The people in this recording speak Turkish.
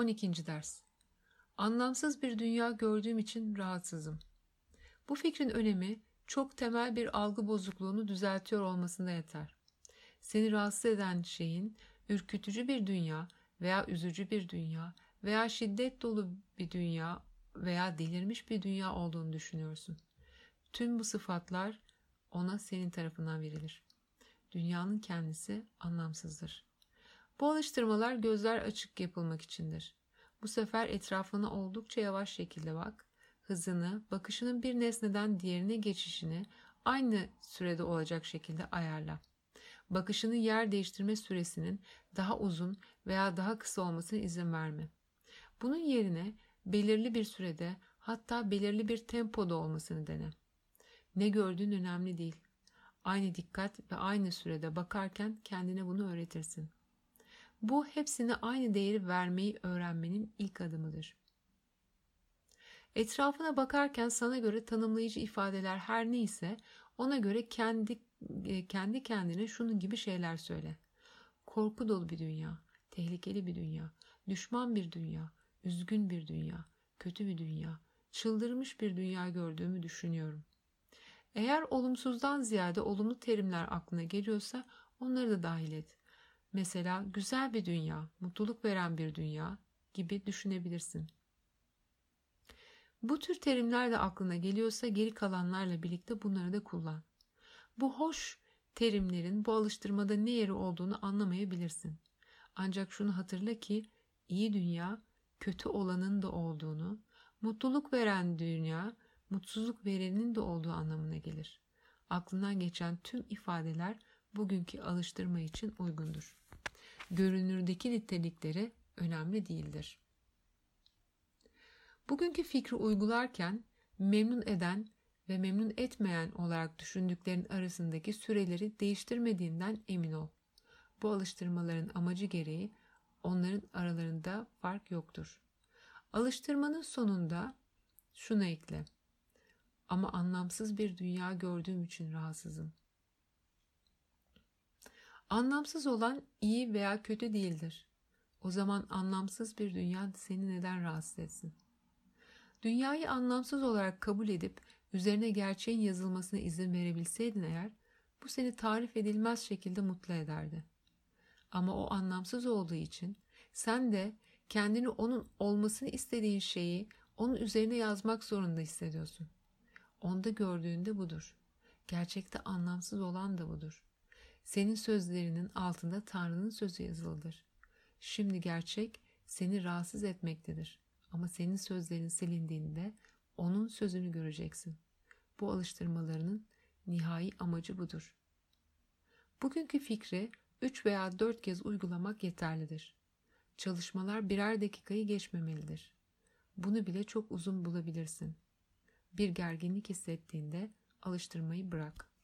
12. ders. Anlamsız bir dünya gördüğüm için rahatsızım. Bu fikrin önemi çok temel bir algı bozukluğunu düzeltiyor olmasında yeter. Seni rahatsız eden şeyin ürkütücü bir dünya veya üzücü bir dünya veya şiddet dolu bir dünya veya delirmiş bir dünya olduğunu düşünüyorsun. Tüm bu sıfatlar ona senin tarafından verilir. Dünyanın kendisi anlamsızdır. Bu alıştırmalar gözler açık yapılmak içindir. Bu sefer etrafına oldukça yavaş şekilde bak, hızını, bakışının bir nesneden diğerine geçişini aynı sürede olacak şekilde ayarla. Bakışının yer değiştirme süresinin daha uzun veya daha kısa olmasına izin verme. Bunun yerine belirli bir sürede hatta belirli bir tempoda olmasını dene. Ne gördüğün önemli değil. Aynı dikkat ve aynı sürede bakarken kendine bunu öğretirsin. Bu hepsine aynı değeri vermeyi öğrenmenin ilk adımıdır. Etrafına bakarken sana göre tanımlayıcı ifadeler her neyse ona göre kendi e, kendi kendine şunun gibi şeyler söyle. Korku dolu bir dünya, tehlikeli bir dünya, düşman bir dünya, üzgün bir dünya, kötü bir dünya, çıldırmış bir dünya gördüğümü düşünüyorum. Eğer olumsuzdan ziyade olumlu terimler aklına geliyorsa onları da dahil et. Mesela güzel bir dünya, mutluluk veren bir dünya gibi düşünebilirsin. Bu tür terimler de aklına geliyorsa geri kalanlarla birlikte bunları da kullan. Bu hoş terimlerin bu alıştırmada ne yeri olduğunu anlamayabilirsin. Ancak şunu hatırla ki iyi dünya kötü olanın da olduğunu, mutluluk veren dünya mutsuzluk verenin de olduğu anlamına gelir. Aklından geçen tüm ifadeler bugünkü alıştırma için uygundur. Görünürdeki nitelikleri önemli değildir. Bugünkü fikri uygularken memnun eden ve memnun etmeyen olarak düşündüklerin arasındaki süreleri değiştirmediğinden emin ol. Bu alıştırmaların amacı gereği onların aralarında fark yoktur. Alıştırmanın sonunda şunu ekle. Ama anlamsız bir dünya gördüğüm için rahatsızım. Anlamsız olan iyi veya kötü değildir. O zaman anlamsız bir dünya seni neden rahatsız etsin? Dünyayı anlamsız olarak kabul edip üzerine gerçeğin yazılmasına izin verebilseydin eğer, bu seni tarif edilmez şekilde mutlu ederdi. Ama o anlamsız olduğu için sen de kendini onun olmasını istediğin şeyi onun üzerine yazmak zorunda hissediyorsun. Onda gördüğünde budur. Gerçekte anlamsız olan da budur. Senin sözlerinin altında Tanrı'nın sözü yazılıdır. Şimdi gerçek seni rahatsız etmektedir. Ama senin sözlerin silindiğinde onun sözünü göreceksin. Bu alıştırmalarının nihai amacı budur. Bugünkü fikri 3 veya 4 kez uygulamak yeterlidir. Çalışmalar birer dakikayı geçmemelidir. Bunu bile çok uzun bulabilirsin. Bir gerginlik hissettiğinde alıştırmayı bırak.